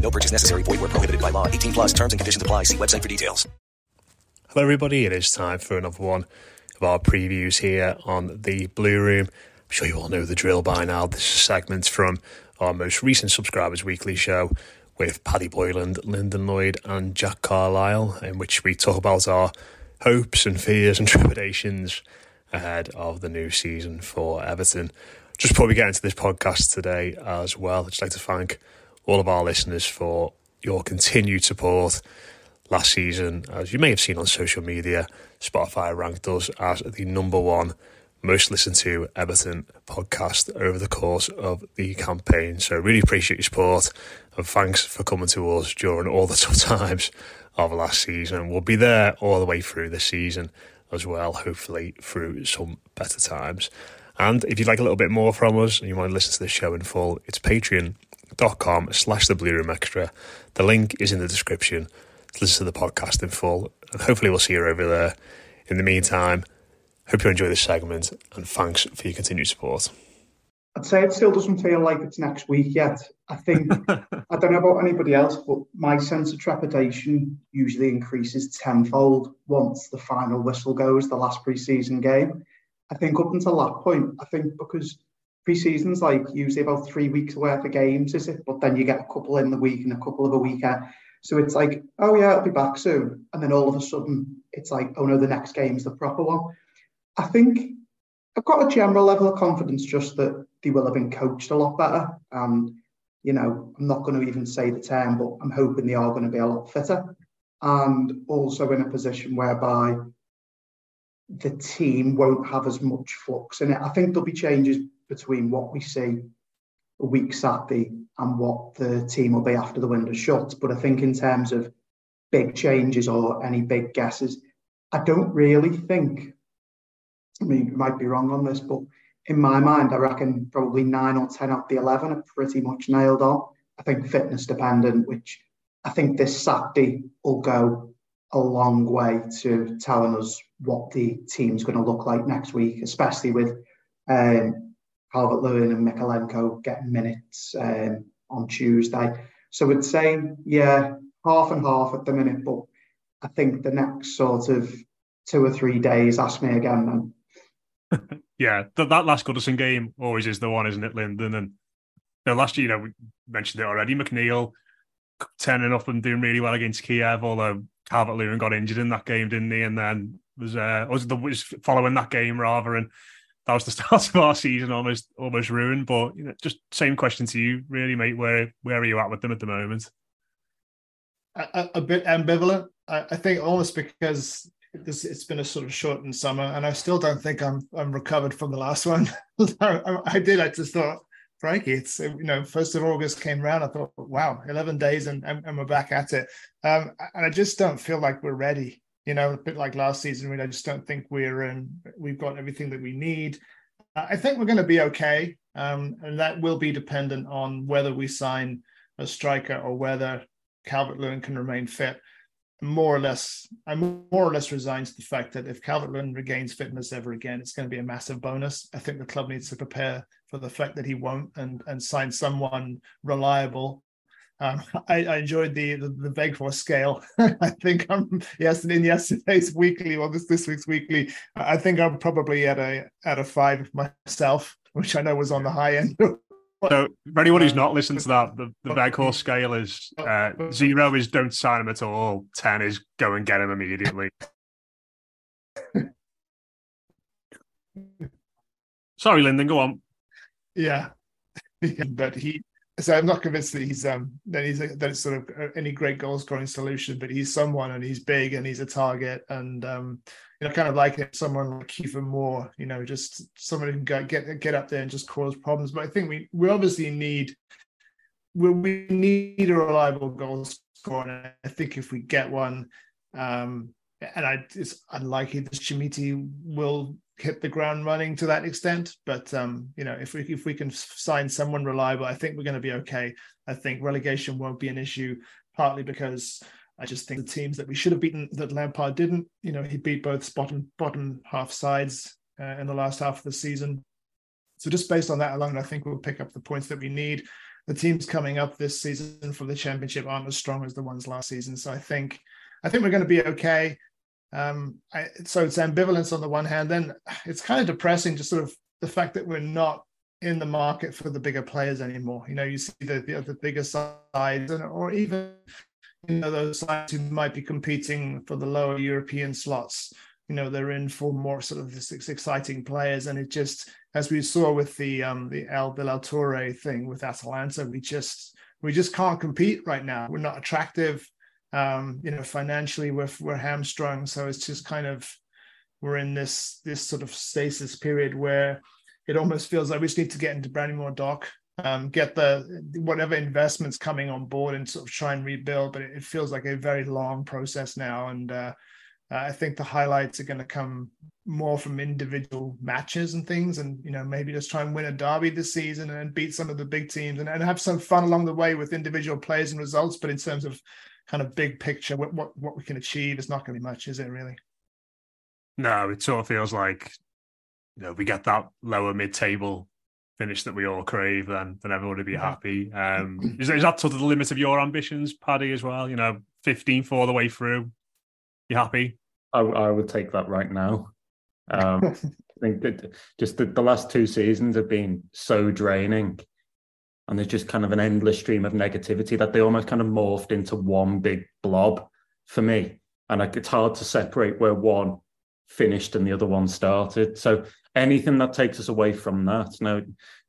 No purchase necessary. Void where prohibited by law. 18 plus terms and conditions apply. See website for details. Hello, everybody. It is time for another one of our previews here on the Blue Room. I'm sure you all know the drill by now. This is segments from our most recent Subscribers Weekly show with Paddy Boyland, Lyndon Lloyd, and Jack Carlisle, in which we talk about our hopes and fears and trepidations ahead of the new season for Everton. Just before we get into this podcast today as well, I'd just like to thank all of our listeners for your continued support last season. As you may have seen on social media, Spotify ranked us as the number one most listened to Everton podcast over the course of the campaign. So, really appreciate your support and thanks for coming to us during all the tough times of last season. We'll be there all the way through the season as well, hopefully through some better times. And if you'd like a little bit more from us and you want to listen to the show in full, it's patreon.com slash the blue room extra. The link is in the description to listen to the podcast in full. And hopefully we'll see you over there. In the meantime, hope you enjoy this segment and thanks for your continued support. I'd say it still doesn't feel like it's next week yet. I think, I don't know about anybody else, but my sense of trepidation usually increases tenfold once the final whistle goes, the last pre-season game. I think up until that point, I think because pre-season's like usually about three weeks worth of games, is it? But then you get a couple in the week and a couple of a weekend. So it's like, oh yeah, I'll be back soon. And then all of a sudden, it's like, oh no, the next game's the proper one. I think I've got a general level of confidence just that they will have been coached a lot better. And, you know, I'm not going to even say the term, but I'm hoping they are going to be a lot fitter. And also in a position whereby the team won't have as much flux in it. I think there'll be changes between what we see a week Saturday and what the team will be after the window shuts. But I think in terms of big changes or any big guesses, I don't really think I mean, you might be wrong on this, but in my mind, I reckon probably nine or 10 out of the 11 are pretty much nailed on. I think fitness dependent, which I think this Saturday will go a long way to telling us what the team's going to look like next week, especially with um, Calvert Lewin and Mykolenko get minutes um, on Tuesday. So I'd say, yeah, half and half at the minute, but I think the next sort of two or three days, ask me again, man yeah, that, that last Goodison game always is the one, isn't it, Lyndon? And know, last year, you know, we mentioned it already. McNeil turning up and doing really well against Kiev, although Calvert Lewin got injured in that game, didn't he? And then was uh, was the was following that game rather, and that was the start of our season, almost almost ruined. But you know, just same question to you, really, mate. Where where are you at with them at the moment? A, a bit ambivalent. I, I think almost because this it's been a sort of shortened summer, and I still don't think I'm I'm recovered from the last one. I, I, did. I just thought, Frankie, it's you know, first of August came around. I thought, wow, eleven days, and and, and we're back at it. Um, and I just don't feel like we're ready. You know, a bit like last season. I, just don't think we're in. We've got everything that we need. I think we're going to be okay, um, and that will be dependent on whether we sign a striker or whether Calvert Lewin can remain fit. more or less, I'm more or less resigned to the fact that if Calvert Lewin regains fitness ever again, it's going to be a massive bonus. I think the club needs to prepare for the fact that he won't and and sign someone reliable. Um, I, I, enjoyed the the, the Weghorst scale. I think I'm yes in yesterday's weekly or this this week's weekly. I think I'm probably at a at a five myself, which I know was on the high end so, for anyone who's not listened to that, the, the Weghorst scale is uh, zero is don't sign him at all. Ten is go and get him immediately. Sorry, Lyndon, go on. Yeah, but he. So I'm not convinced that he's um that he's a, that it's sort of uh, any great goal scoring solution, but he's someone and he's big and he's a target and um you know, kind of like someone like Kiefer Moore, you know, just someone who can get get up there and just cause problems. But I think we we obviously need we, we need a reliable goal scorer. And I think if we get one, um, and I it's unlikely that Chermiti will hit the ground running to that extent. But um, you know, if we if we can sign someone reliable, I think we're going to be okay. I think relegation won't be an issue, partly because I just think the teams that we should have beaten that Lampard didn't. You know, he beat both bottom bottom half sides uh, in the last half of the season. So just based on that alone, I think we'll pick up the points that we need. The teams coming up this season for the championship aren't as strong as the ones last season. So I think I think we're going to be okay. Um, I, so it's ambivalence on the one hand. Then it's kind of depressing, just sort of the fact that we're not in the market for the bigger players anymore. You know, you see the the, the bigger sides, and, or even you know those sides who might be competing for the lower European slots. You know they're in for more sort of this exciting players, and it just as we saw with the um, the El Toure thing with Atalanta, we just we just can't compete right now. We're not attractive. Um, you know, financially we're we're hamstrung, so it's just kind of we're in this this sort of stasis period where it almost feels like we just need to get into Bramley-Moore Dock um, get the whatever investments coming on board and sort of try and rebuild. But it, it feels like a very long process now, and uh, I think the highlights are going to come more from individual matches and things, and you know maybe just try and win a derby this season and beat some of the big teams and, and have some fun along the way with individual players and results. But in terms of kind of big picture, what what, what we can achieve, is not going to be much, is it really? No, it sort of feels like you know we get that lower mid table finish that we all crave, then then everyone would be happy. Um, is, is that sort of the limit of your ambitions, Paddy, as well? You know, 15th all the way through. You happy? I, I would take that right now. Um, I think that just the, the last two seasons have been so draining, and there's just kind of an endless stream of negativity that they almost kind of morphed into one big blob for me. And like, it's hard to separate where one finished and the other one started. So anything that takes us away from that, now,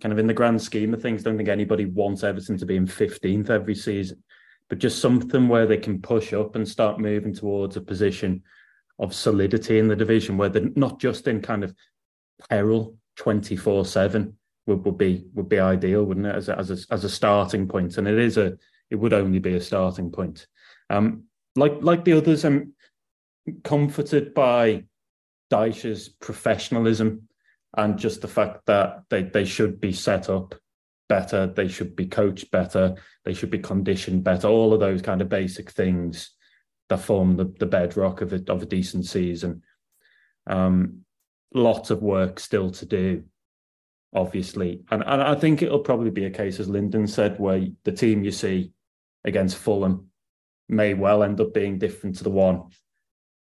kind of in the grand scheme of things, don't think anybody wants Everton to be in 15th every season, but just something where they can push up and start moving towards a position of solidity in the division where they're not just in kind of peril 24 7 would, would be would be ideal wouldn't it as a, as a, as a starting point? And it is a it would only be a starting point. Um like like the others i'm comforted by Dyche's professionalism and just the fact that they, they should be set up better, they should be coached better, they should be conditioned better, all of those kind of basic things that form the, the bedrock of a, of a decent season. Um, lots of work still to do, obviously. And, and I think it'll probably be a case, as Lyndon said, where the team you see against Fulham may well end up being different to the one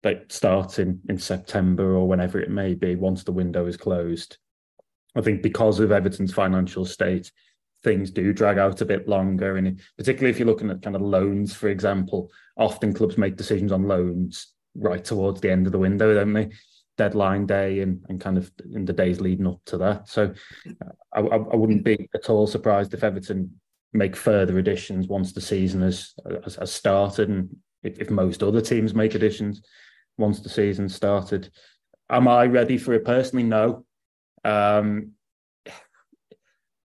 that starts in, in September or whenever it may be, once the window is closed. I think because of Everton's financial state, things do drag out a bit longer. And particularly if you're looking at kind of loans, for example, often clubs make decisions on loans right towards the end of the window, don't they? Deadline day and, and kind of in the days leading up to that. So I, I wouldn't be at all surprised if Everton make further additions once the season has, has, has started and if, if most other teams make additions once the season started. Am I ready for it personally? No. Um,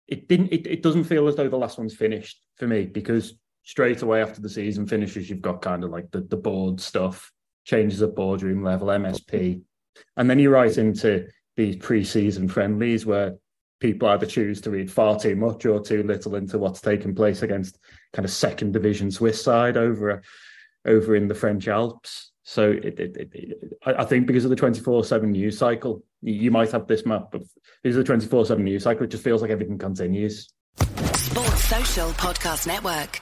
it didn't. It, it doesn't feel as though the last one's finished for me because straight away after the season finishes, you've got kind of like the the board stuff, changes at boardroom level, MSP, and then you're right into these pre-season friendlies where people either choose to read far too much or too little into what's taking place against kind of second division Swiss side over over in the French Alps. So it, it, it, I think because of the 24 7 news cycle, you might have this map, but because of the 24 7 news cycle, it just feels like everything continues. Sports Social Podcast Network.